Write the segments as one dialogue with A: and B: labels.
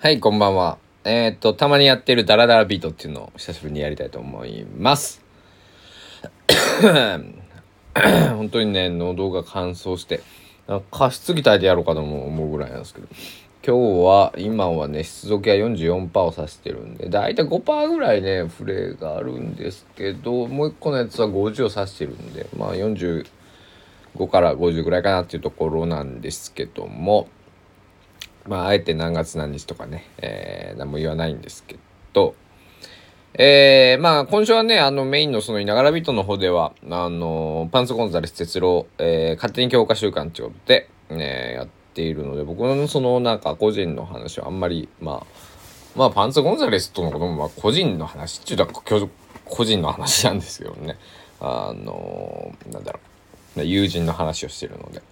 A: はい、こんばんは。えー、っと、たまにやってるダラダラビートっていうのを久しぶりにやりたいと思います。本当にね、喉が乾燥して、加湿器炊いてやろうかと思うぐらいなんですけど、今日は、今はね、湿度計は44%を指してるんで、だいたい5%ぐらいね、フレーがあるんですけど、もう一個のやつは50を指してるんで、まあ45から50ぐらいかなっていうところなんですけども、まあ、あえて何月何日とかね、えー、何も言わないんですけど、えー、まあ、今週はね、あの、メインのその、いながらビートの方では、あの、パンツゴンザレス哲郎、えー、勝手に強化週間ということで、ね、やっているので、僕のその、なんか、個人の話はあんまり、まあ、まあ、パンツゴンザレスとのことも、まあ、個人の話っていうと、個人の話なんですけどね、あの、なんだろう、友人の話をしてるので、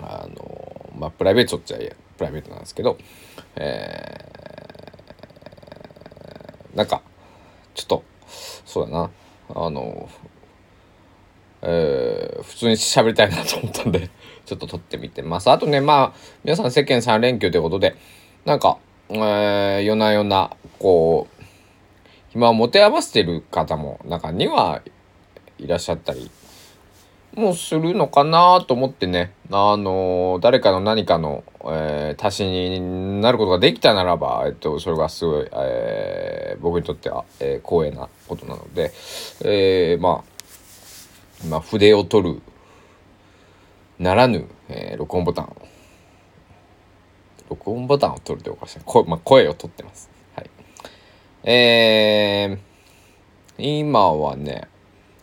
A: あの、まあ、プライベートっちゃプライベートなんですけど、えー、なんか、ちょっと、そうだな、あの、えー、普通に喋りたいなと思ったんで、ちょっと撮ってみてます。あとね、まあ、皆さん世間3連休ということで、なんか、えー、夜な夜な、こう、暇を持て余してる方も中にはいらっしゃったりもうするのかなと思ってね、あのー、誰かの何かの、えー、足しになることができたならば、えっと、それがすごい、えー、僕にとっては、えー、光栄なことなので、えー、まあ、まあ、筆を取るならぬ、えー、録音ボタンを、録音ボタンを取るっておかしい。声,、まあ、声を取ってます。はい。えー、今はね、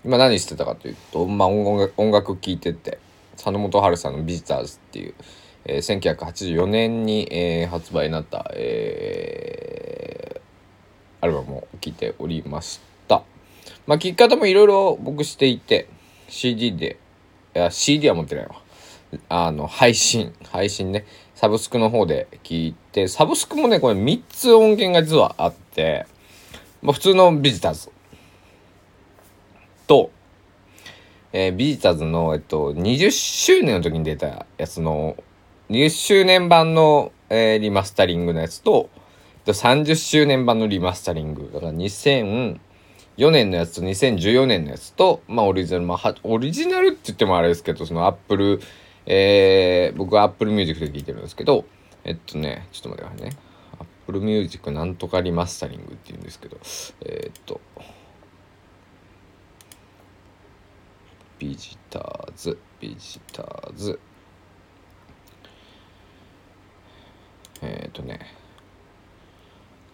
A: 今何してたかというと、まあ、音楽音楽聴いてて佐野元春さんの「ビジターズ」っていう、えー、1984年に、えー、発売になった、えー、アルバムを聴いておりました。まあ聴き方もいろいろ僕していて CD でいや CD は持ってないわ。あの配信配信ね。サブスクの方で聞いてサブスクもねこれ3つ音源が実はあって、まあ、普通のビジターズ。と、えー、ビジターズの、えっと、20周年の時に出たやつの、20周年版の、えー、リマスタリングのやつと、30周年版のリマスタリング。だから2004年のやつと2014年のやつと、まあオリジナル、まあ、オリジナルって言ってもあれですけど、そのアップル、えー、僕は Apple Music で聴いてるんですけど、えっとね、ちょっと待ってくださいね。 Apple Music なんとかリマスタリングって言うんですけど、えー、っと、 VISITORS。VISITORS。えっ、ー、とね。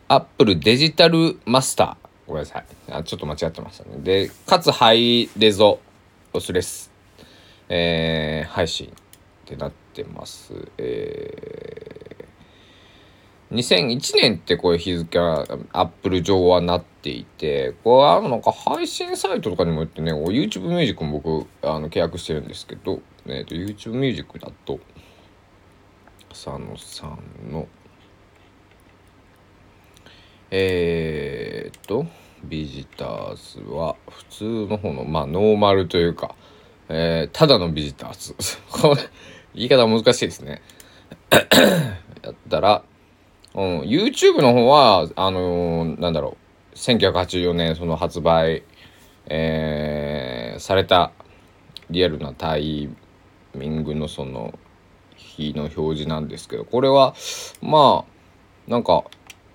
A: Apple Digital Master ごめんなさい。あちょっと間違ってましたね。でかつハイレゾロスレス、えー、配信ってなってます。えー、2001年ってこういう日付はアップル上はなっていてこれあのなんか配信サイトとかにも言ってね YouTube ミュージックも僕あの契約してるんですけど、えーと、YouTube ミュージックだと佐野さんのえー、とビジターズは普通の方のまあノーマルというか、えー、ただのビジターズ。言い方難しいですね。やったら、うん、YouTube の方はあのー、なんだろう。1984年その発売、えー、されたリアルなタイミングのその日の表示なんですけどこれはまあなんか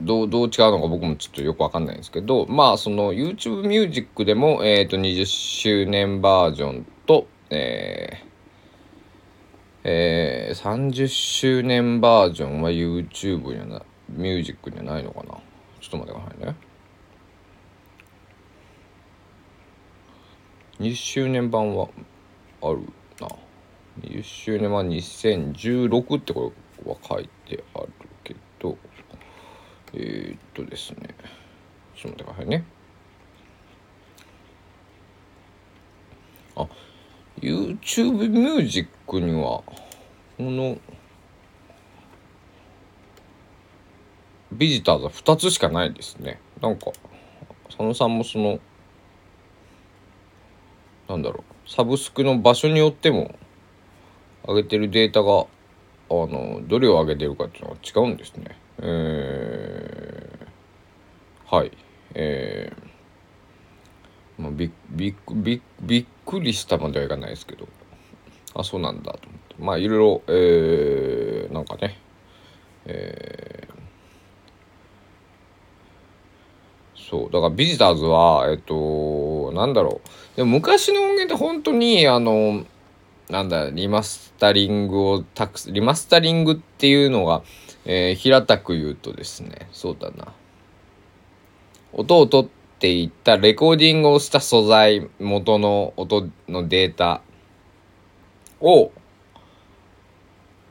A: どうどう違うのか僕もちょっとよくわかんないんですけどまあその YouTube ミュージックでも、えーと、20周年バージョンと、えーえー、30周年バージョンは YouTube にはなミュージックにはないのかな？ちょっと待ってくださいね。20周年版はあるな。20周年は2016ってこれは書いてあるけどえー、っとですね。ちょっと待ってくださいね。あ YouTube ミュージックにはこのビジターズは2つしかないですね。なんか佐野さんもそのなんだろうサブスクの場所によっても上げてるデータがあのどれを上げてるかっていうのは違うんですね。えー、はい。えー、まあ、びびびびっくりしたまではいかないですけど。あそうなんだと思って。まあいろいろえー、なんかね。えー、そう。だからビジターズはえっとなんだろう。でも昔の音源って本当にあのなんだリマスタリングをたくリマスタリングっていうのが、えー、平たく言うとですねそうだな。音を取ってていったレコーディングをした素材元の音のデータを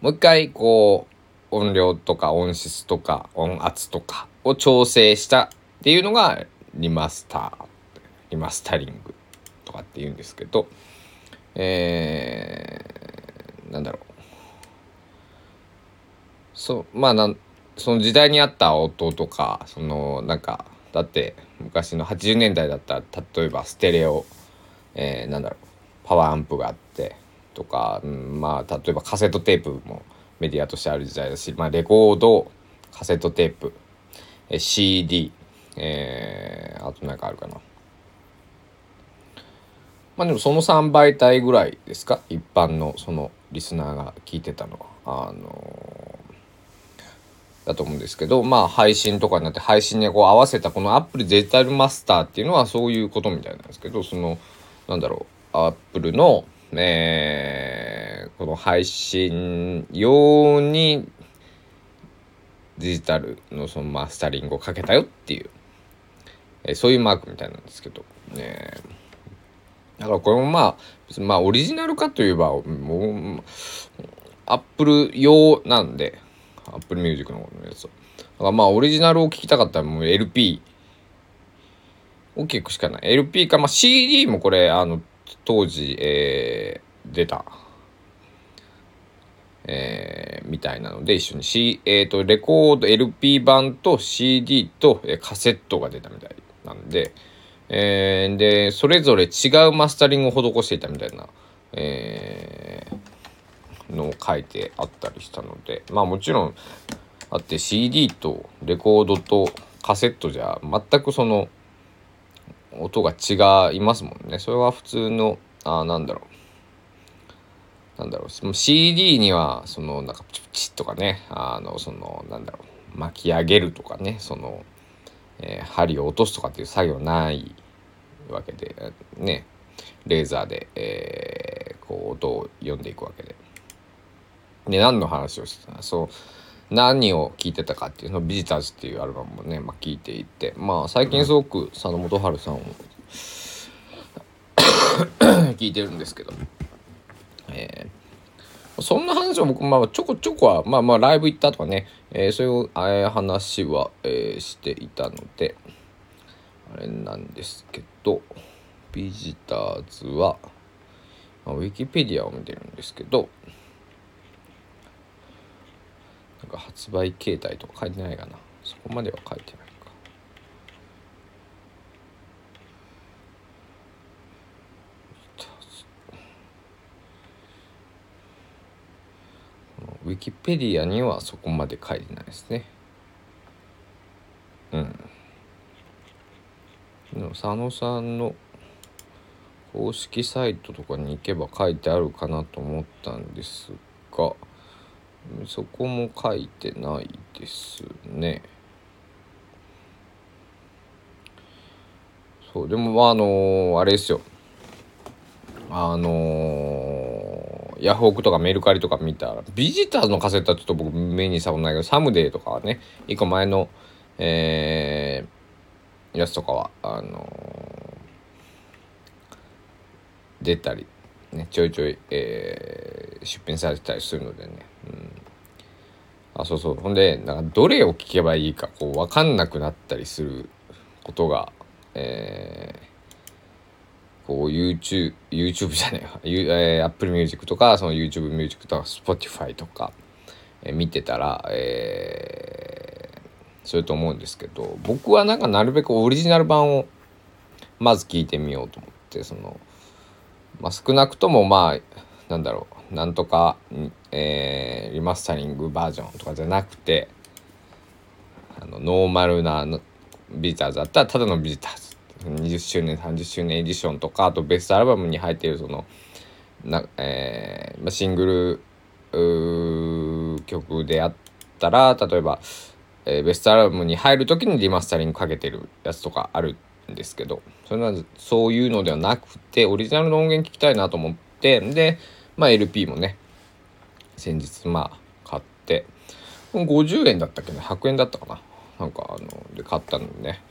A: もう一回こう音量とか音質とか音圧とかを調整したっていうのがリマスターリマスタリングとかって言うんですけどえー、なんだろう。そうまあなんその時代に合った音とかそのなんかだって昔の80年代だったら例えばステレオ、えー、なんだろうパワーアンプがあってとか、うん、まあ例えばカセットテープもメディアとしてある時代だし、まあ、レコードカセットテープ、え CD、えー、あと何かあるかな。まあでもその3媒体ぐらいですか？一般のそのリスナーが聞いてたのは。あの、だと思うんですけどまあ配信とかになって配信にこう合わせたこのアップルデジタルマスターっていうのはそういうことみたいなんですけどそのなんだろう Apple のえー、この配信用にデジタルのそのマスタリングをかけたよっていう、えー、そういうマークみたいなんですけど、ね、だからこれもまあ、まあオリジナルかといえば、もう、 Apple 用なんで、 Apple Music のやつだからまあオリジナルを聴きたかったらもう LP を聴くしかない。LP か、まあ CD もこれ、あの、当時、えー、出た、えー、みたいなので一緒に、C えーと、レコード LP 版と CD と、えー、カセットが出たみたいなんで、えー、でそれぞれ違うマスタリングを施していたみたいな、えー、のを書いてあったりしたのでまあもちろんあって CD とレコードとカセットじゃ全くその音が違いますもんね。それは普通の、あなんだろう。なんだろう。CD には、その、なんか、プチプチとかね、あの、その、なんだろう。巻き上げるとかね、その、えー、針を落とすとかっていう作業ないわけで、ね、レーザーで、えー、こう、音を読んでいくわけで。で、何の話をしてたそう、何を聴いてたかっていうのビジターズっていうアルバムもね、まあ、聴いていて。まあ最近すごく佐野元春さんを 聞いてるんですけど、えー、そんな話を僕、まあ、ちょこちょこはまあまあライブ行ったとかね、えー、そういう、えー、話は、えー、していたのであれなんですけどビジターズは、まあ、ウィキペディアを見てるんですけどなんか発売形態とか書いてないかな。そこまでは書いてないか。ウィキペディアにはそこまで書いてないですね。うん。でも佐野さんの公式サイトとかに行けば書いてあるかなと思ったんですが。そこも書いてないですね。そうでもあのー、あれですよあのー、ヤフオクとかメルカリとか見たらビジターズのカセットはちょっと僕目にしたことないけどサムデーとかはね一個前のえー、やつとかはあのー、出たりねちょいちょい、えー、出品されてたりするのでね、あそうそう。ほんでなんかどれを聞けばいいかこう分かんなくなったりすることがえー、こう YouTube, YouTube じゃないわ、えー、Apple Music とかその YouTube Music とか Spotify とか、えー、見てたら、えー、それと思うんですけど僕はなんかなるべくオリジナル版をまず聞いてみようと思ってその、まあ、少なくともまあなんだろう。なんとか、えー、リマスタリングバージョンとかじゃなくてあのノーマルなビジターズだったらただのビジターズ。20周年30周年エディションとかあとベストアルバムに入っているそのな、えー、シングル曲であったら例えば、えー、ベストアルバムに入る時にリマスタリングかけてるやつとかあるんですけどそれはそういうのではなくてオリジナルの音源聞きたいなと思ってで、まあ、LP もね先日まあ買って。50円だったっけな100円だったかな。なんかあので買ったのね。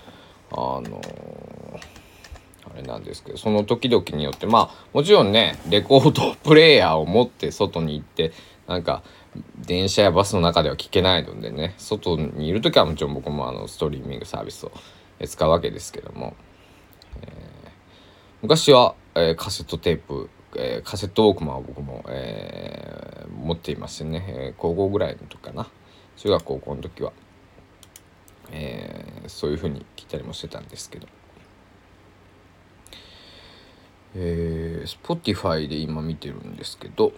A: あのあれなんですけどその時々によってまあもちろんねレコード プレーヤーを持って外に行ってなんか電車やバスの中では聞けないのでね外にいる時はもちろん僕もあのストリーミングサービスを使うわけですけども、えー、昔は、えー、カセットテープ、えー、カセットウォークマンを僕も、え持っていましてね、え高校ぐらいの時かな中学高校の時は、えそういう風に聞いたりもしてたんですけど。えー、Spotify で今見てるんですけど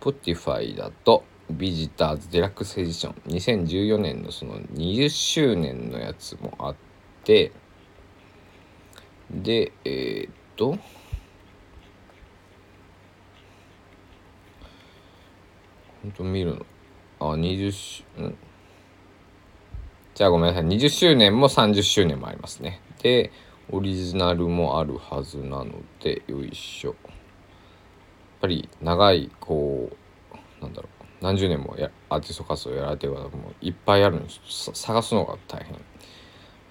A: Spotify だとビジターズデラックスエディション2014年のその20周年のやつもあってでえー、っと本当見るの。あ20周ん。じゃあごめんなさい。20周年も30周年もありますね。でオリジナルもあるはずなのでよいしょ。やっぱり長いこうなんだろう。何十年もやアーティスト活動やられてる方もいっぱいあるんです。探すのが大変。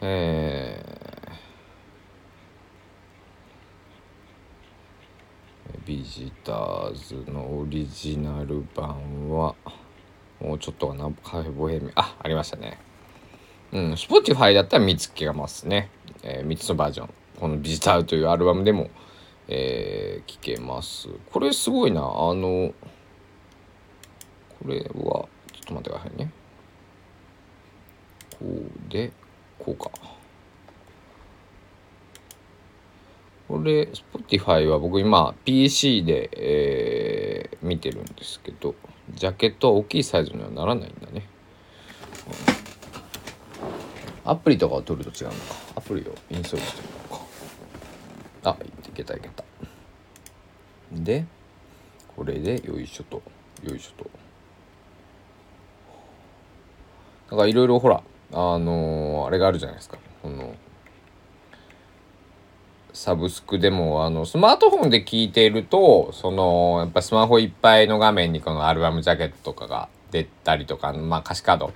A: えー、ビジターズのオリジナル版はもうちょっとかなカフェボヘミあありましたね。うん Spotify だったら見つけますね。えー、3つのバージョン。この「ビジター」というアルバムでも、えー、聴けます。これすごいな。あのこれはちょっと待ってくださいね。こうでこうか。これ Spotify は僕今 PC で、えー、見てるんですけどジャケットは大きいサイズにはならないんだね、アプリとかを取ると違うのか。アプリをインストールしてみようか。あいけたいけた。でこれでよいしょとよいしょと。だかいろいろほらあのー、あれがあるじゃないですか。このサブスクでもあのスマートフォンで聞いているとそのやっぱスマホいっぱいの画面にこのアルバムジャケットとかが出たりとかまあ歌詞カード、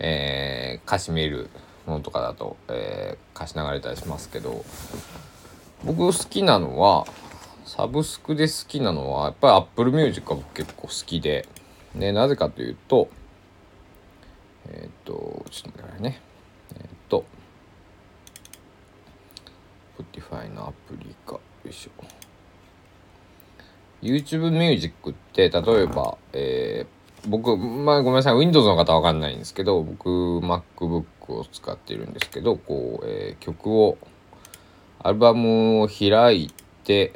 A: えー、歌詞見えるものとかだと、えー、歌詞流れたりしますけど僕好きなのはサブスクで好きなのはやっぱり Apple Music が僕結構好きで、ね、なぜかというとえっ、とちょっと待ってくださいね。えっ、と Spotify のアプリか。よいしょ。YouTube Music って例えば、えー、僕、まあごめんなさい、Windows の方はわかんないんですけど、僕、MacBook を使ってるんですけどこう、えー、曲をアルバムを開いて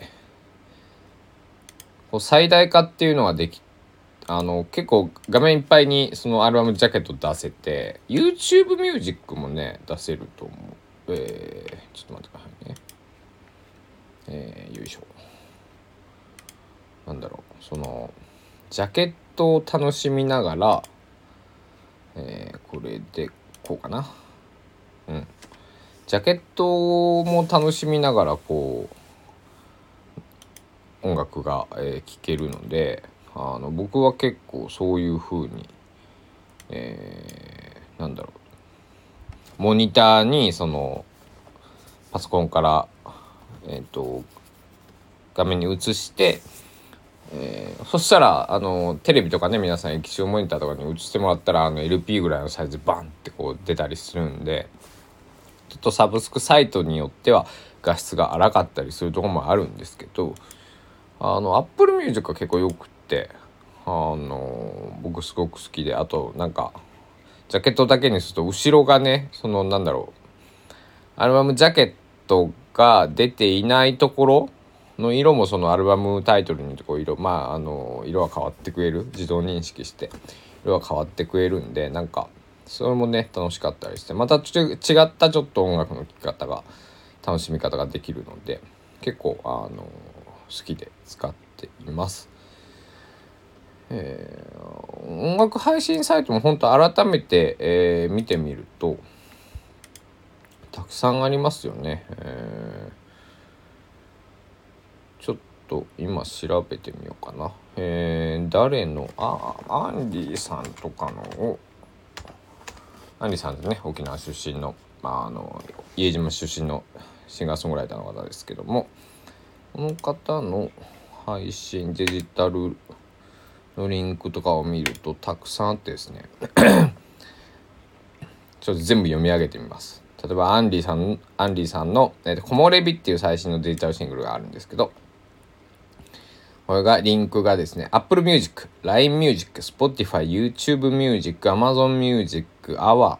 A: こう最大化っていうのができあの結構画面いっぱいにそのアルバムジャケット出せて YouTube ミュージックもね出せると思う。えー、ちょっと待ってくださいね。えー、よいしょ。なんだろう。そのジャケットを楽しみながら、えー、これでこうかな。うん。ジャケットも楽しみながらこう音楽が聴、えー、けるのであの僕は結構そういう風にえー、なんだろう。モニターにそのパソコンからえっ、ー、と画面に映してえー、そしたらあのテレビとかね皆さん液晶モニターとかに映してもらったらあの LP ぐらいのサイズバンってこう出たりするんでちょっとサブスクサイトによっては画質が荒かったりするとこもあるんですけどあの Apple Music は結構よくってあの僕すごく好きであとなんかジャケットだけにすると後ろがねそのなんだろうアルバムジャケットが出ていないところの色もそのアルバムタイトルにこう色まああの色は変わってくれる自動認識して色は変わってくれるんでなんかそれもね楽しかったりしてまたちょ違ったちょっと音楽の聴き方が楽しみ方ができるので結構あの好きで使っています。えー、音楽配信サイトも本当改めて、えー、見てみるとたくさんありますよね。えー、ちょっと今調べてみようかな。えー、誰のあアンディさんとかのアンディさんですね沖縄出身の,、まあ、あの家島出身のシンガーソングライターの方ですけどもこの方の配信デジタルのリンクとかを見るとたくさんあってですね。ちょっと全部読み上げてみます。例えばアンディさんアンディさんの「えー、木漏れ日」っていう最新のデジタルシングルがあるんですけどこれがリンクがですね Apple Music、LINE Music、Spotify、YouTube Music、Amazon Music、AWA、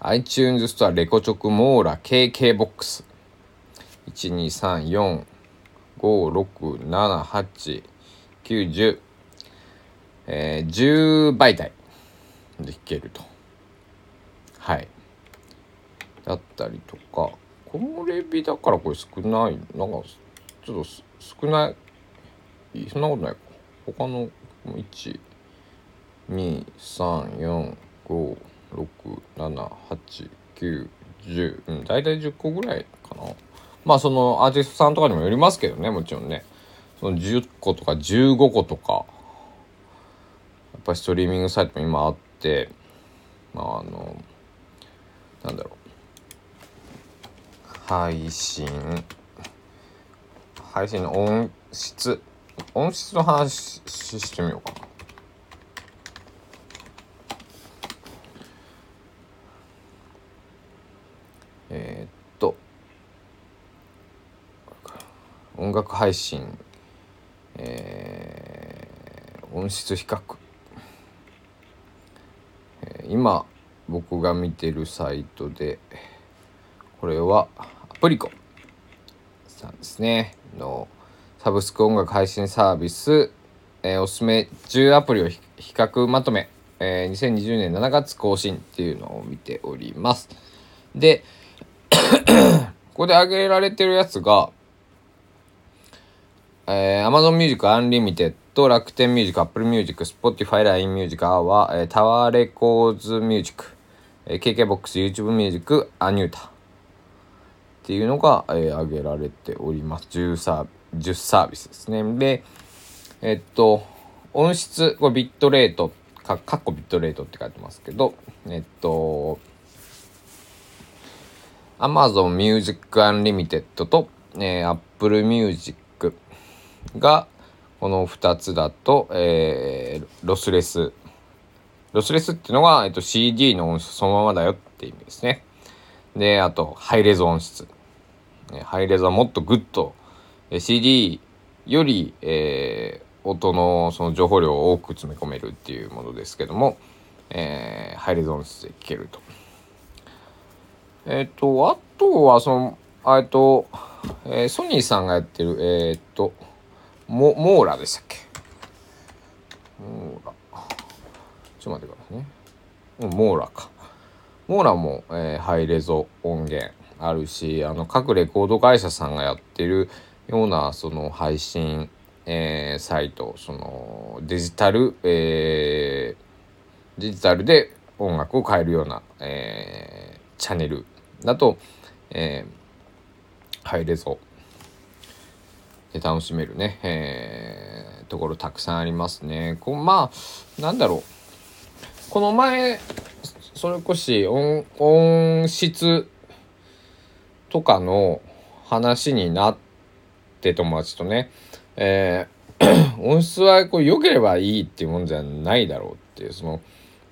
A: iTunes ストア、レコチョク、モーラ、KKBOX 1234 5678910えー、10媒体で弾けると。はい。だったりとか。このレビだからこれ少ない。なんかちょっと少ない。そんなことない。か他の1 2 3 4 5 6 7 8 9 10うん大体10個ぐらいかな。まあそのアーティストさんとかにもよりますけどね。もちろんね。その10個とか15個とか。っぱストリーミングサイトも今あってまああのなんだろう。配信。配信の音質。音質の話してみようかな。え、っと。音楽配信。えー、音質比較。今僕が見てるサイトでこれはアプリコ。さんですね。のサブスク音楽配信サービス、えー、おすすめ10アプリを比較まとめ、えー、2020年7月更新っていうのを見ております。でここで挙げられてるやつが、えー、Amazon Music Unlimited 楽天ミュージック、 Apple Music、Spotify、LINE MUSIC、アワー、 TOWER RECORDS MUSIC、えー、KKBOX、YouTube ミュージック、アニュータっていうのが、えー、挙げられております。10サー10サービスですね。で、えっと、音質、これビットレート、か、かっこビットレートって書いてますけど、えっと、Amazon Music Unlimited と、えー、Apple Music が、この2つだと、えー、ロスレス。ロスレスっていうのが、えっと、CD の音質そのままだよって意味ですね。で、あと、ハイレゾ音質。ハイレゾはもっとグッと、CD より、えー、音のその情報量を多く詰め込めるっていうものですけども、えー、ハイレゾ音質で聴けると。えっ、ー、と、あとは、その、えっと、えー、ソニーさんがやってる、えっ、と、モモーラでしたっけ？モーラちょっと待ってくださいね。モーラか。モーラも、えー、ハイレゾ音源あるしあの各レコード会社さんがやってるようなその配信、えー、サイトそのデジタル、えー、デジタルで音楽を変えるような、えー、チャンネルだと、えー、ハイレゾで楽しめるね、えー、ところたくさんありますね。こまあなんだろうこの前それこし音音質とかの話になって友達とね、えー、音質はこう良ければいいっていうもんじゃないだろうっていうその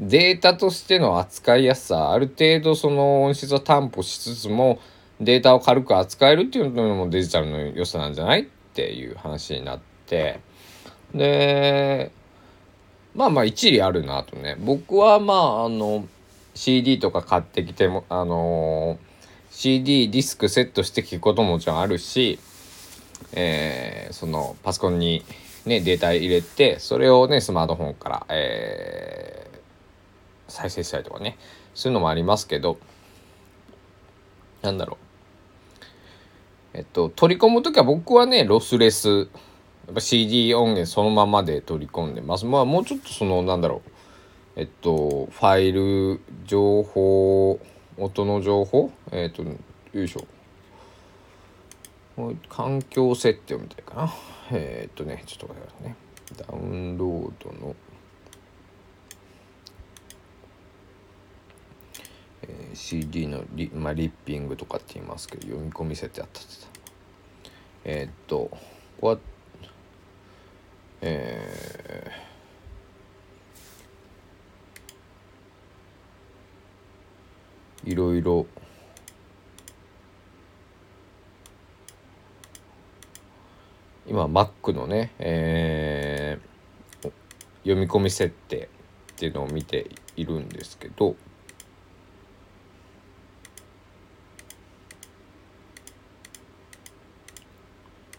A: データとしての扱いやすさある程度その音質を担保しつつもデータを軽く扱えるっていうのもデジタルの良さなんじゃないっていう話になってでまあまあ一理あるなとね。僕はまああの CD とか買ってきてもあの CD ディスクセットして聴くことももちろんあるしえー、そのパソコンにねデータ入れてそれをねスマートフォンから、えー、再生したりとかねそういうのもありますけどなんだろう。えっと取り込む時は僕はねロスレスやっぱ CD 音源そのままで取り込んでます。まあもうちょっとそのなんだろう。えっとファイル情報音の情報えっとよいしょ。環境設定を見たいかな。え、っとねちょっと待ってくださいね。ダウンロードのえー、CD のリ,、まあ、リッピングとかって言いますけど読み込み設定あったってえー、っとここはえー、いろいろ今 Mac のね、えー、読み込み設定っていうのを見ているんですけど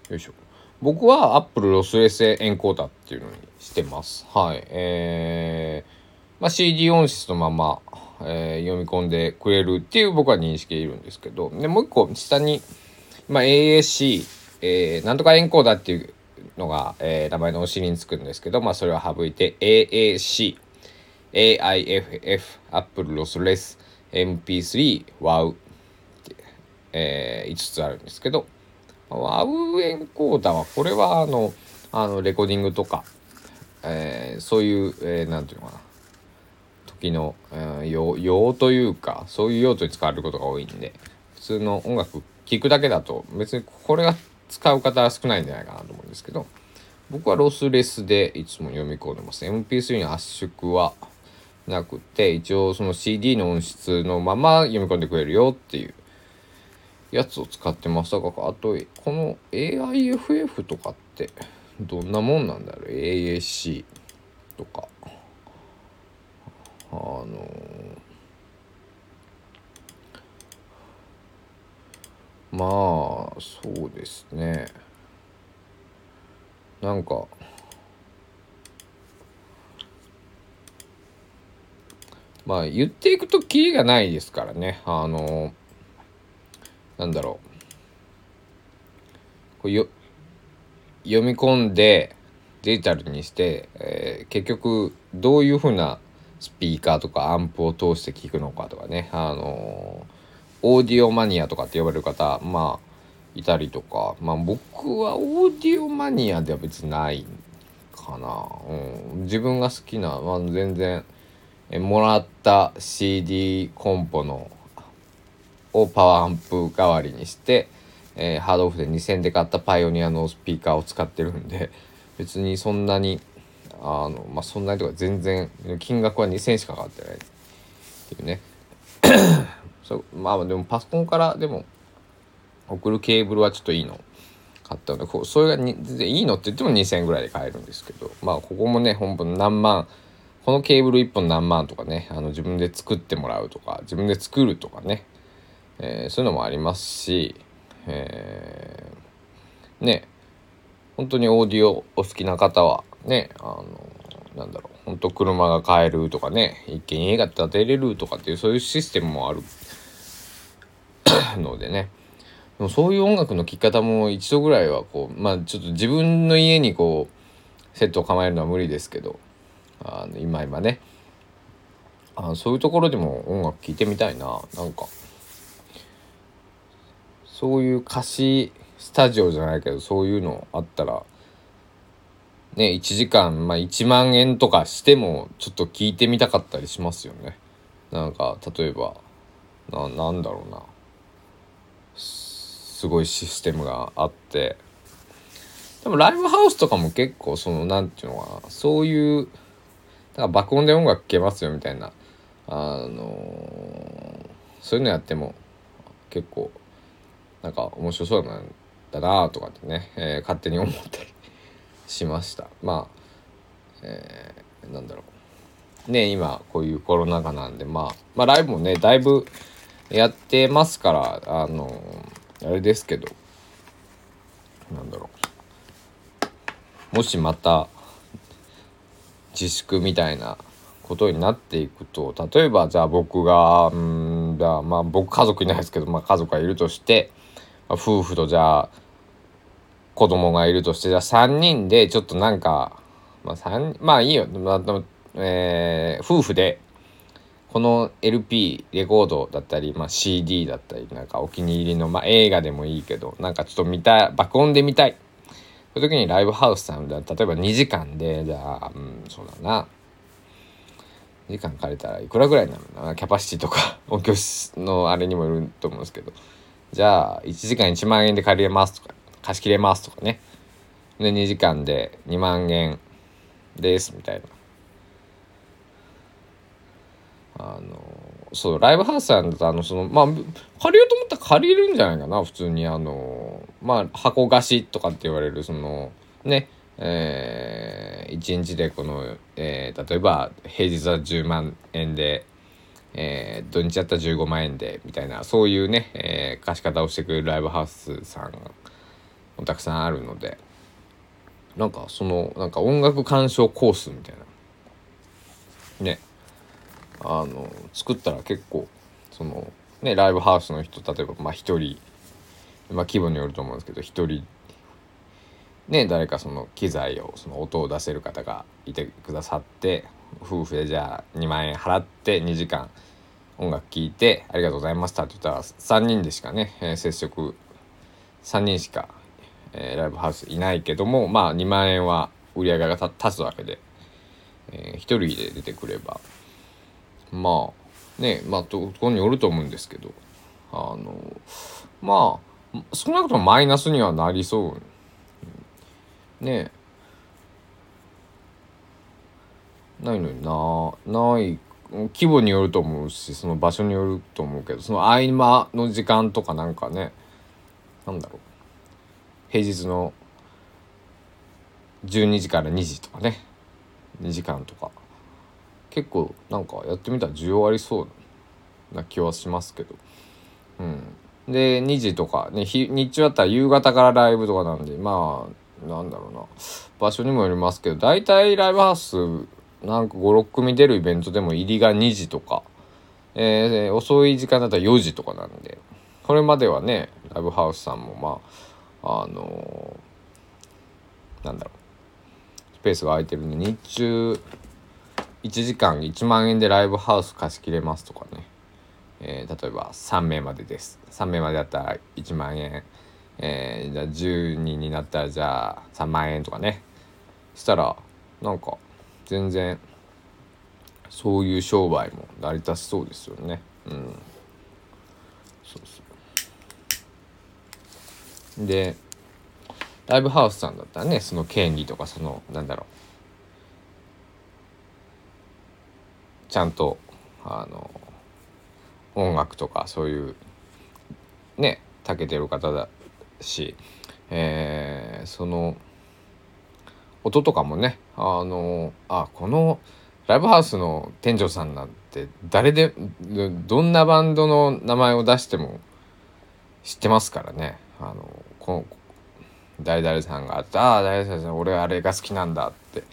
A: よいしょ僕は Apple ロスレスエンコーダーっていうのにしてます。はい。えー、まあ、CD 音質のまま、えー、読み込んでくれるっていう僕は認識いるんですけど。でもう一個下に、まあ、AAC えー、なんとかエンコーダーっていうのが、えー、名前のお尻につくんですけど、まあ、それを省いて AAC、AIFF、Apple Lossless、MP3、WOW って、えー、5つあるんですけど、WOW エンコーダーは、これはあの、あのレコーディングとか、えー、そういう、えー、なんていうのかな、時の、えー、用用というか、そういう用途に使われることが多いんで、普通の音楽聴くだけだと、別にこれが使う方は少ないんじゃないかなと思うんですけど僕はロスレスでいつも読み込んでます。MP3 の圧縮はなくて一応その CD の音質のまま読み込んでくれるよっていうやつを使ってましたがあとこの AIFF とかってどんなもんなんだろう？AAC とか。あのまあそうですね。なんかまあ言っていくとキリがないですからね。あのなんだろう。こうよ読み込んでデジタルにして、えー、結局どういうふうなスピーカーとかアンプを通して聞くのかとかね。あのーオーディオマニアとかって呼ばれる方まあいたりとか。まあ僕はオーディオマニアでは別にないかな、うん、自分が好きな、まあ、全然えもらった CD コンポのをパワーアンプ代わりにして、えー、ハードオフで2000で買ったパイオニアのスピーカーを使ってるんで別にそんなにあのまあそんなにとか全然金額は2000しかかってないっていうね。そまあでもパソコンからでも送るケーブルはちょっといいの買ったのでこうそれがに全然いいのって言っても2000円ぐらいで買えるんですけどまあここもね本当何万このケーブル1本何万とかねあの自分で作ってもらうとか自分で作るとかね、えー、そういうのもありますし、えー、ね本当にオーディオお好きな方はねあのなんだろう本当車が買えるとかね一軒家が建てれるとかっていうそういうシステムもある のでね。でもそういう音楽の聴き方も一度ぐらいはこうまあちょっと自分の家にこうセットを構えるのは無理ですけどあの今今ね。あそういうところでも音楽聴いてみたいななんか。そういう歌詞スタジオじゃないけどそういうのあったらね1時間、まあ、1万円とかしてもちょっと聞いてみたかったりしますよね。なんか例えばななんだろうな。すごいシステムがあって。でもライブハウスとかも結構その何て言うのかな。そういうだから爆音で音楽聴けますよみたいな。あのー、そういうのやっても結構なんか面白そうなんだなとかってね、えー、勝手に思ったりしました。まあ、えー、なんだろう。ね今こういうコロナ禍なんでまあまあライブもねだいぶやってますからあのあれですけどなんだろう。もしまた自粛みたいなことになっていくと例えばじゃあ僕がうんじゃあまあ僕家族いないですけど、まあ、家族がいるとして、夫婦とじゃあ子供がいるとしてじゃあ3人でちょっとなんかまあ3まあいいよ、まあえー、夫婦でこの LP レコードだったり、まあ、CD だったりなんかお気に入りの、まあ、映画でもいいけどなんかちょっと見たい爆音で見たい。そういう時にライブハウスさんで例えば2時間でじゃあうんそうだな。時間借りたらいくらぐらいなるのな。キャパシティとか音響のあれにもよると思うんですけど。じゃあ1時間1万円で借りれますとか貸し切れますとかね。で2時間で2万円ですみたいな。あのそうライブハウスさんだとあのそのまあ借りようと思ったら借りるんじゃないかな普通に。あのまあ箱貸しとかって言われるそのねえー、1日でこの、えー、例えば平日は10万円で、えー、土日やったら15万円でみたいなそういうね、えー、貸し方をしてくれるライブハウスさんもたくさんあるのでなんかそのなんか音楽鑑賞コースみたいな。ね。あの作ったら結構そのねライブハウスの人例えばまあ1人まあ規模によると思うんですけど1人ね誰かその機材をその音を出せる方がいてくださって夫婦でじゃあ2万円払って2時間音楽聴いてありがとうございましたって言ったら3人でしかね、えー、接触3人しか、えー、ライブハウスいないけどもまあ2万円は売り上げが立つわけで、えー、1人で出てくれば。まあねまあところによると思うんですけどあのまあ少なくともマイナスにはなりそう。ね。ないのにな。ない。規模によると思うしその場所によると思うけどその合間の時間とかなんかねなんだろう。平日の12時から2時とかね。2時間とか。結構なんかやってみたら需要ありそうな気はしますけど。うん。で2時とかね日中だったら夕方からライブとかなんでまあなんだろうな。場所にもよりますけど大体ライブハウスなんか56組出るイベントでも入りが2時とか、えー、遅い時間だったら4時とかなんで。これまではねライブハウスさんもまああのー、なんだろう。スペースが空いてるんで日中1時間1万円でライブハウス貸し切れますとかね、えー、例えば3名までです。3名までだったら1万円、えー、じゃあ10人になったらじゃあ3万円とかね。したらなんか全然そういう商売も成り立ちそうですよね。うん。そうそう。でライブハウスさんだったらねその権利とかそのなんだろう。ちゃんとあの音楽とかそういうねたけてる方だし、えー、その音とかもねあのあこのライブハウスの店長さんなんて誰でどんなバンドの名前を出しても知ってますからね。あのこの誰々さんがあって「ああ誰々さん俺あれが好きなんだ」って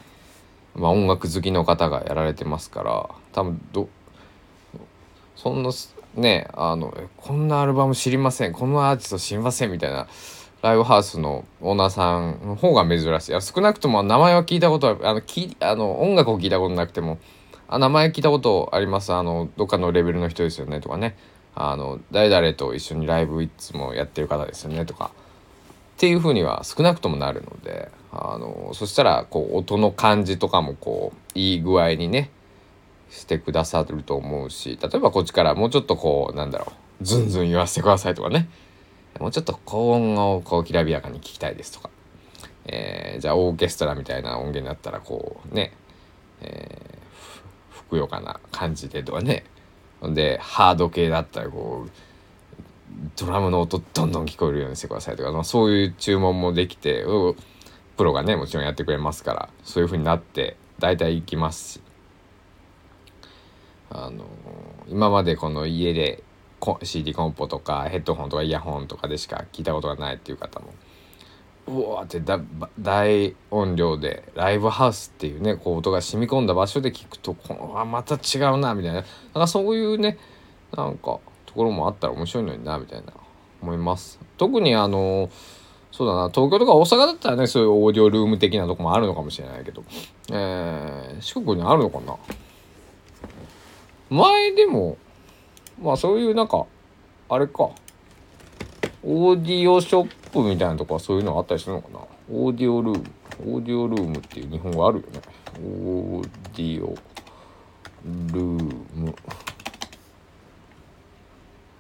A: まあ、音楽好きの方がやられてますから多分どそんなねあのこんなアルバム知りませんこのアーティスト知りませんみたいなライブハウスのオーナーさんの方が珍しい。少なくとも名前は聞いたことはあのきあの音楽を聞いたことなくてもあ名前聞いたことあります。あのどっかのレベルの人ですよね。とかね。あの誰々と一緒にライブいつもやってる方ですよね。とか。っていうふうには少なくともなるのであのそしたらこう音の感じとかもこういい具合にねしてくださると思うし例えばこっちからもうちょっとこうなんだろうズンズン言わせてくださいとかね。もうちょっと高音をこうきらびやかに聞きたいですとか、えー、じゃあオーケストラみたいな音源になったらこうね、えー、ふくよかな感じでとかね。ほんでハード系だったらこうドラムの音どんどん聞こえるようにしてくださいとか、まあ、そういう注文もできてプロがねもちろんやってくれますからそういう風になって大体行きますし。あの今までこの家で CD コンポとかヘッドホンとかイヤホンとかでしか聞いたことがないっていう方も。うわってだ大音量でライブハウスっていうねこう音が染み込んだ場所で聞くとこのあまた違うなみたいな。なんかそういうねなんかところもあったら面白いのになみたいな思います。特にあのそうだな東京とか大阪だったらねそういうオーディオルーム的なとこもあるのかもしれないけど、えー、四国にあるのかな？前でもまあそういうなんかあれか。オーディオショップみたいなとこはそういうのあったりするのかな。オーディオルーム。オーディオルームっていう日本語あるよね。オーディオルーム。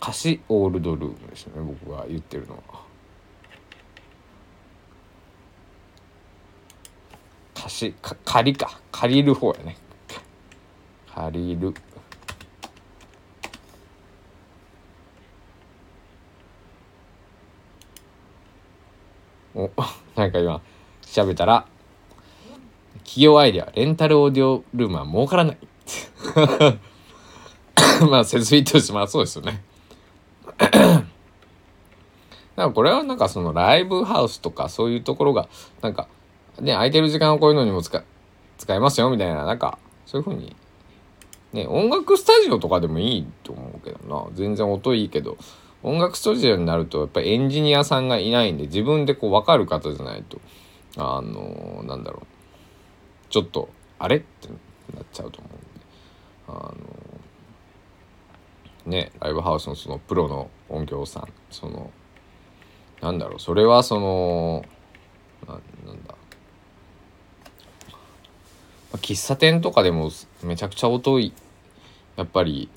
A: 貸しオールドルームですね僕が言ってるのは。貸しか借りか。借りる方やね。借りる。お なんか今調べたら企業アイデアレンタルオーディオルームは儲からない。まあ設備としてまあそうですよね。だからこれはなんかそのライブハウスとかそういうところがなんかね空いてる時間をこういうのにも使使えますよみたいななんかそういうふうにね音楽スタジオとかでもいいと思うけどな。全然音いいけど。音楽スタジオになるとやっぱりエンジニアさんがいないんで自分でこう分かる方じゃないとあのー、なんだろう。ちょっとあれ？ってなっちゃうと思うんで。あのー、ねライブハウスのそのプロの音響さんそのなんだろう。それはそのななんだ。喫茶店とかでもめちゃくちゃ音いやっぱり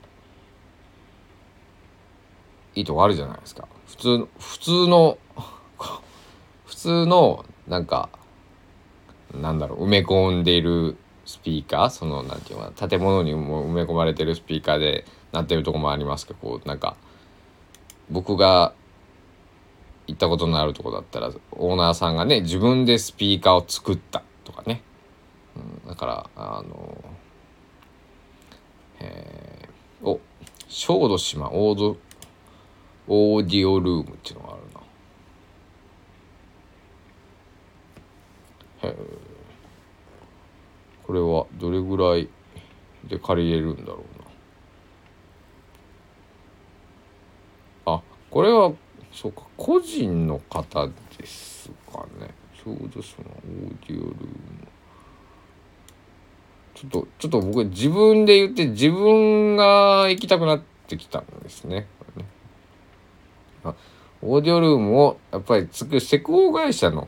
A: いいとこあるじゃないですか。普通の普通の 普通のなんかなんだろう埋め込んでいるスピーカーそのなんていうかな建物にも埋め込まれてるスピーカーでなってるとこもありますけどこうなんか僕が行ったことのあるとこだったらオーナーさんがね自分でスピーカーを作ったとかね、うん、だからあのえー、お小豆島オードオーディオルームっていうのがあるな。へえこれはどれぐらいで借りれるんだろうな。あこれはそうか個人の方ですかね。ちょうどそのオーディオルーム。ちょっとちょっと僕自分で言って自分が行きたくなってきたんですね。オーディオルームをやっぱり作る施工会社の、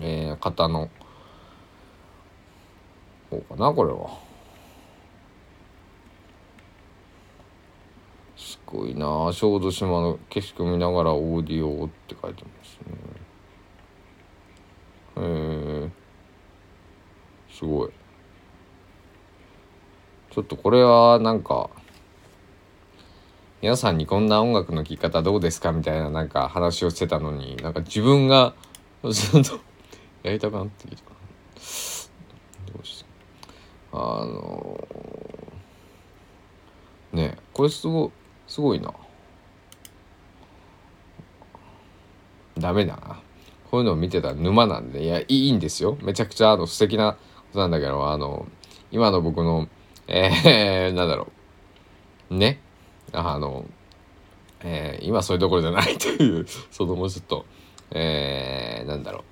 A: えー、方の方かなこれは。すごいな小豆島の景色を見ながらオーディオって書いてますね。えー、すごい。ちょっとこれはなんか皆さんにこんな音楽の聴き方どうですか？みたいななんか話をしてたのになんか自分が ずっとやりたくなってきた。どうして？あのー、ねこれすごすごいな。ダメだな。こういうのを見てたら沼なんでいやいいんですよ。めちゃくちゃあの素敵なことなんだけどあの今の僕のえー、なんだろう。ね？あの、えー、今そういうところじゃないという そのもうちょっと、えー、なんだろう、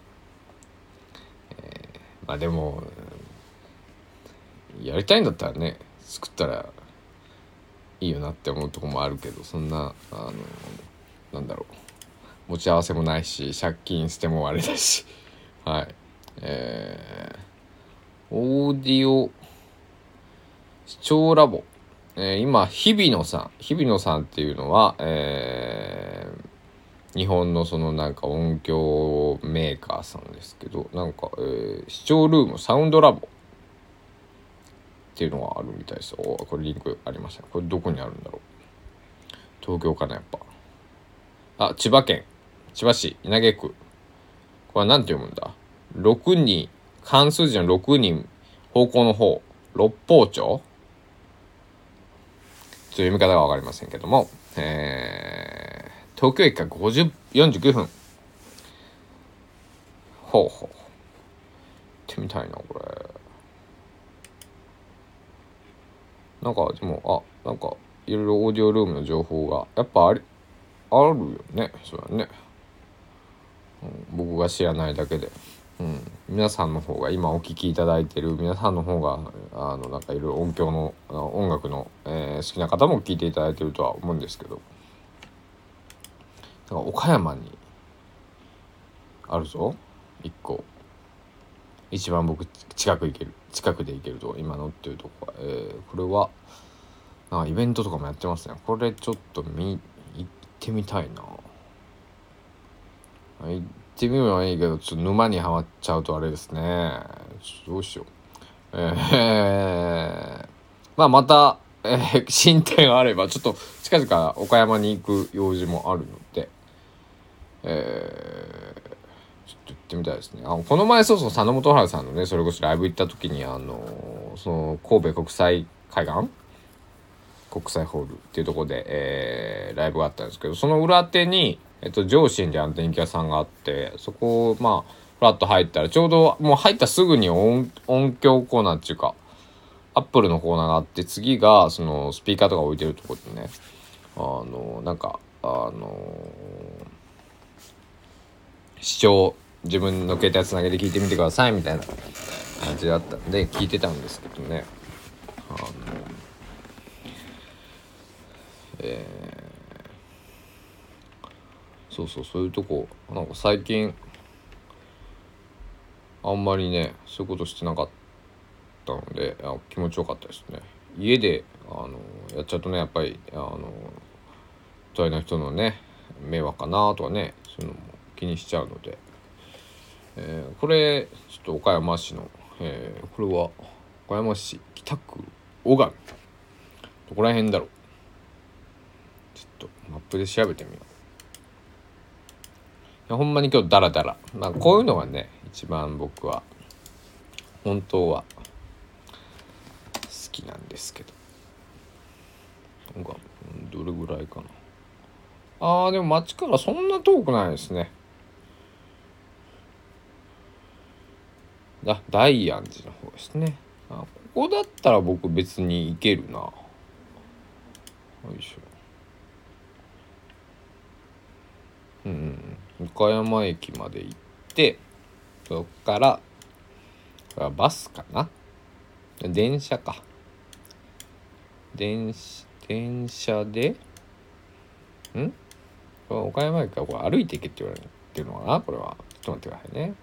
A: えー、まあでもやりたいんだったらね作ったらいいよなって思うとこもあるけどそんなあのなんだろう。持ち合わせもないし借金してもあれだし はい。えー、オーディオ視聴ラボ。えー、今、日比野さん。日比野さんっていうのは、えー、日本のそのなんか音響メーカーさんですけど、なんか、えー、視聴ルーム、サウンドラボっていうのがあるみたいです。おこれリンクありました。これどこにあるんだろう。東京かな、やっぱ。あ、千葉県。千葉市稲毛区。これは何て読むんだ ?6 人、関数字の6人、方向の方、六方町？ちょっと読み方が分かりませんけども、えー、東京駅から50 49分。ほうほう。行ってみたいなこれ。なんかでもあなんかいろいろオーディオルームの情報がやっぱありあるよね。それはね、うん、僕が知らないだけで、うん、皆さんの方が今お聴きいただいてる皆さんの方があのなんかいろいろ音響の音楽の、えー、好きな方も聞いていただいてるとは思うんですけど。なんか岡山にあるぞ。一個。一番僕近く行ける近くで行けると今のっていうとこは、えー、これはなんかイベントとかもやってますね。これちょっと見行ってみたいな。行ってみるのはいいけどちょっと沼にはまっちゃうとあれですね。どうしよう。えー、まあまた、えー、進展あればちょっと近々岡山に行く用事もあるので。えー行ってみたいですね。あのこの前そうそう佐野元春さんのねそれこそライブ行った時にあのその神戸国際海岸国際ホールっていうとこで、えー、ライブがあったんですけどその裏手に、えっと、上信であの電気屋さんがあってそこをまあフラッと入ったらちょうどもう入ったすぐに音音響コーナーっていうかアップルのコーナーがあって次がそのスピーカーとか置いてるとこでね。あのなんかあの視聴自分の携帯つなげて聞いてみてくださいみたいな感じだったんで聞いてたんですけどね。あのえー、そうそうそういうとこ。なんか最近あんまりねそういうことしてなかったのであ気持ちよかったですね。家であのやっちゃうとねやっぱりあの隣の人のね迷惑かなとかねそういうのも気にしちゃうので。えー、これちょっと岡山市の、えー、これは岡山市北区小上どこら辺だろう。ちょっとマップで調べてみよう。ほんまに今日ダラダラ。まあこういうのがね一番僕は本当は好きなんですけど。なんかどれぐらいかな。あーでも街からそんな遠くないですね。あ大安寺の方ですね。あここだったら僕別に行けるな。よいしょ。うん。岡山駅まで行ってそっからバスかな？電車か。電電車でん？岡山駅からこれ歩いて行けって言われてるのかな？これは。ちょっと待ってくださいね。こ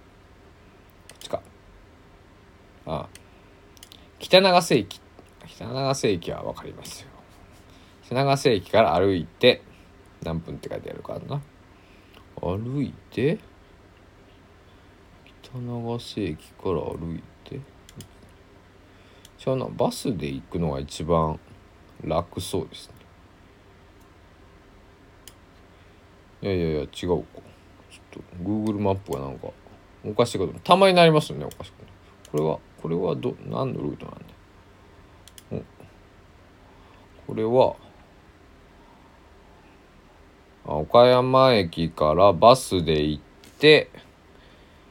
A: っちか。ああ北長瀬駅。北長瀬駅は分かりますよ。北長瀬駅から歩いて何分って書いてあるかな。歩いて北長瀬駅から歩いてじゃあなバスで行くのが一番楽そうですね。いやいやいや違うか。ちょっと Google マップがなんかおかしいことたまになりますよねおかしくこれはこれはど何のルートなんだこれは岡山駅からバスで行って、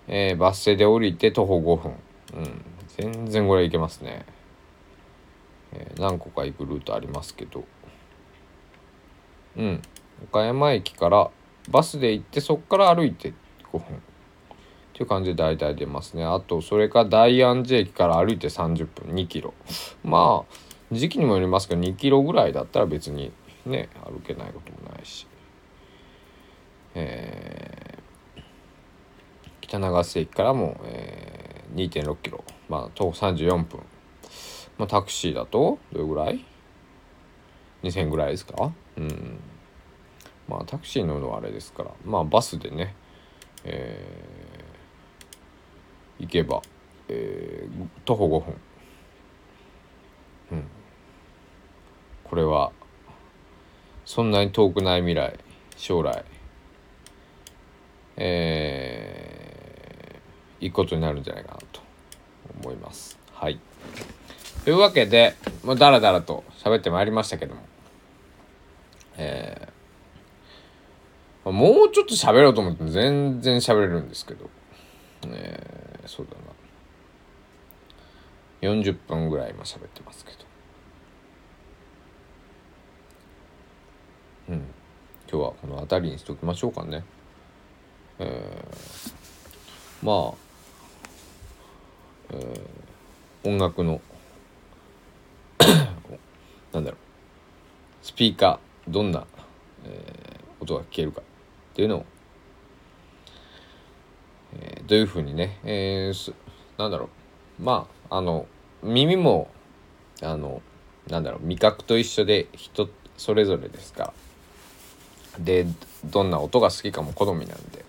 A: えー、バス停で降りて徒歩5分。うん。全然これ行けますね。えー、何個か行くルートありますけど。うん。岡山駅からバスで行ってそっから歩いて5分。っていう感じで大体出ますね。あと、それか大安寺駅から歩いて30分、2キロ。まあ、時期にもよりますけど、2キロぐらいだったら別にね、歩けないこともないし。えー、北長瀬駅からも、えー、2.6キロ。まあ、徒歩34分。まあ、タクシーだと、どれぐらい ?2000 ぐらいですか？うん。まあ、タクシー乗るのはあれですから、まあ、バスでね、えー行けば、えー、徒歩5分、うん、これはそんなに遠くない未来将来えー、行くことになるんじゃないかなと思います。はい。というわけでもうだらだらと喋ってまいりましたけども。えー、もうちょっと喋ろうと思っても全然喋れるんですけど。えー、そうだな。40分ぐらい今喋ってますけど。うん。今日はこの辺りにしておきましょうかね。えー、まあ、えー、音楽の なんだろう。スピーカーどんな、えー、音が聞けるかっていうのを、えー、どういうふうにね、えー、なんだろう。まああの耳もあのなんだろう。味覚と一緒で人それぞれですから。でどんな音が好きかも好みなんで。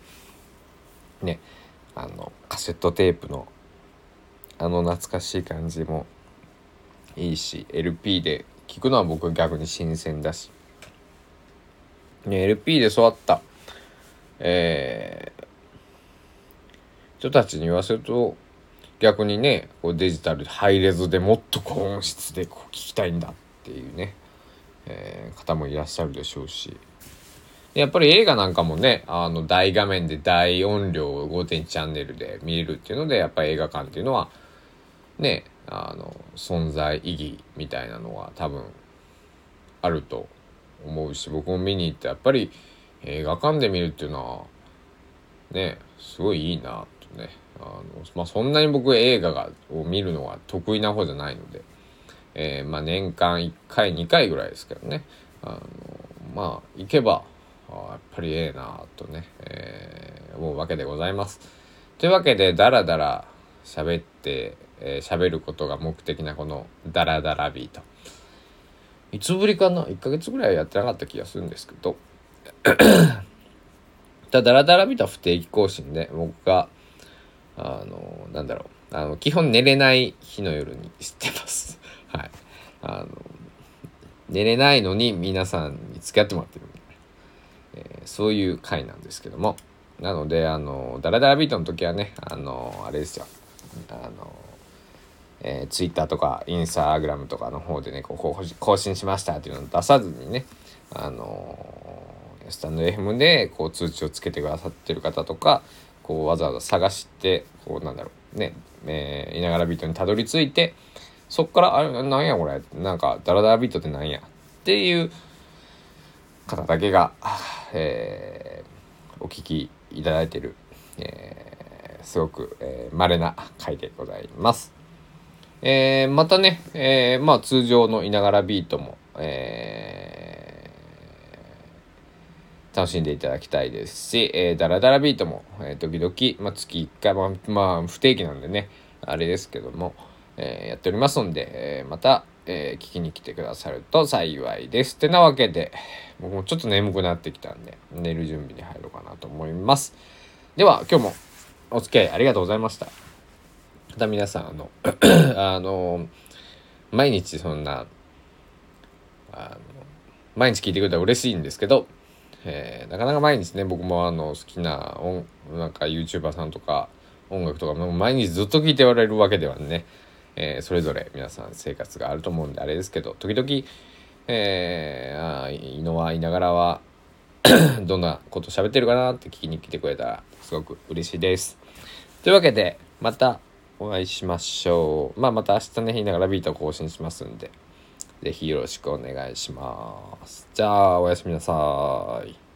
A: ねあのカセットテープのあの懐かしい感じもいいし LP で聴くのは僕逆に新鮮だし、ね、LP で育った、えー、人たちに言わせると逆にねこうデジタルハイレゾでもっと高音質でこう聴きたいんだっていうね、えー、方もいらっしゃるでしょうし。やっぱり映画なんかもね、あの、大画面で大音量を5.1チャンネルで見れるっていうので、やっぱり映画館っていうのは、ね、あの、存在意義みたいなのは多分あると思うし、僕も見に行ってやっぱり映画館で見るっていうのは、ね、すごいいいなとね。あの、まあ、そんなに僕映画がを見るのは得意な方じゃないので、えー、まあ、年間1回、2回ぐらいですけどね。あの、まあ、行けば、やっぱりええなとね、えー、思うわけでございます。というわけでダラダラ喋って喋、えー、ることが目的なこのダラダラビート。いつぶりかな ?1 ヶ月ぐらいやってなかった気がするんですけど。ただダラダラビートは不定期更新で僕があのなんだろうあの基本寝れない日の夜にしてます。はい。あの寝れないのに皆さんに付き合ってもらってるえー、そういう回なんですけども。なのであのダラダラビートの時はねあのあれですよ。あの、えー、ツイッターとかインスタグラムとかの方でねこう更新しましたっていうのを出さずにねあのスタンド FM でこう通知をつけてくださってる方とかこうわざわざ探してこうなんだろうね、えー、いながらビートにたどり着いてそっからあれなんやこれなんかダラダラビートってなんやっていう方だけが、えー、お聞きいただいている、えー、すごく、えー、稀な回でございます。えー、またね、えー、まあ通常のいながらビートも、えー、楽しんでいただきたいですし、えー、ダラダラビートも、えー、時々、まあ、月1回、まあ、まあ、不定期なんでね、あれですけども、えー、やっておりますので、えー、また、えー、聞きに来てくださると幸いです。ってなわけで、僕もちょっと眠くなってきたんで、寝る準備に入ろうかなと思います。では、今日もお付き合いありがとうございました。また皆さん、あの、あの、毎日そんな、あの、毎日聞いてくれたら嬉しいんですけど、えー、なかなか毎日ね、僕もあの、好きな音、なんか YouTuber さんとか、音楽とかも毎日ずっと聴いておられるわけではね、えー、それぞれ皆さん生活があると思うんであれですけど時々、えー、あいのはいながらは どんなこと喋ってるかなって聞きに来てくれたらすごく嬉しいです。というわけでまたお会いしましょう。まあまた明日ねいながらビート更新しますんで是非よろしくお願いします。じゃあおやすみなさい。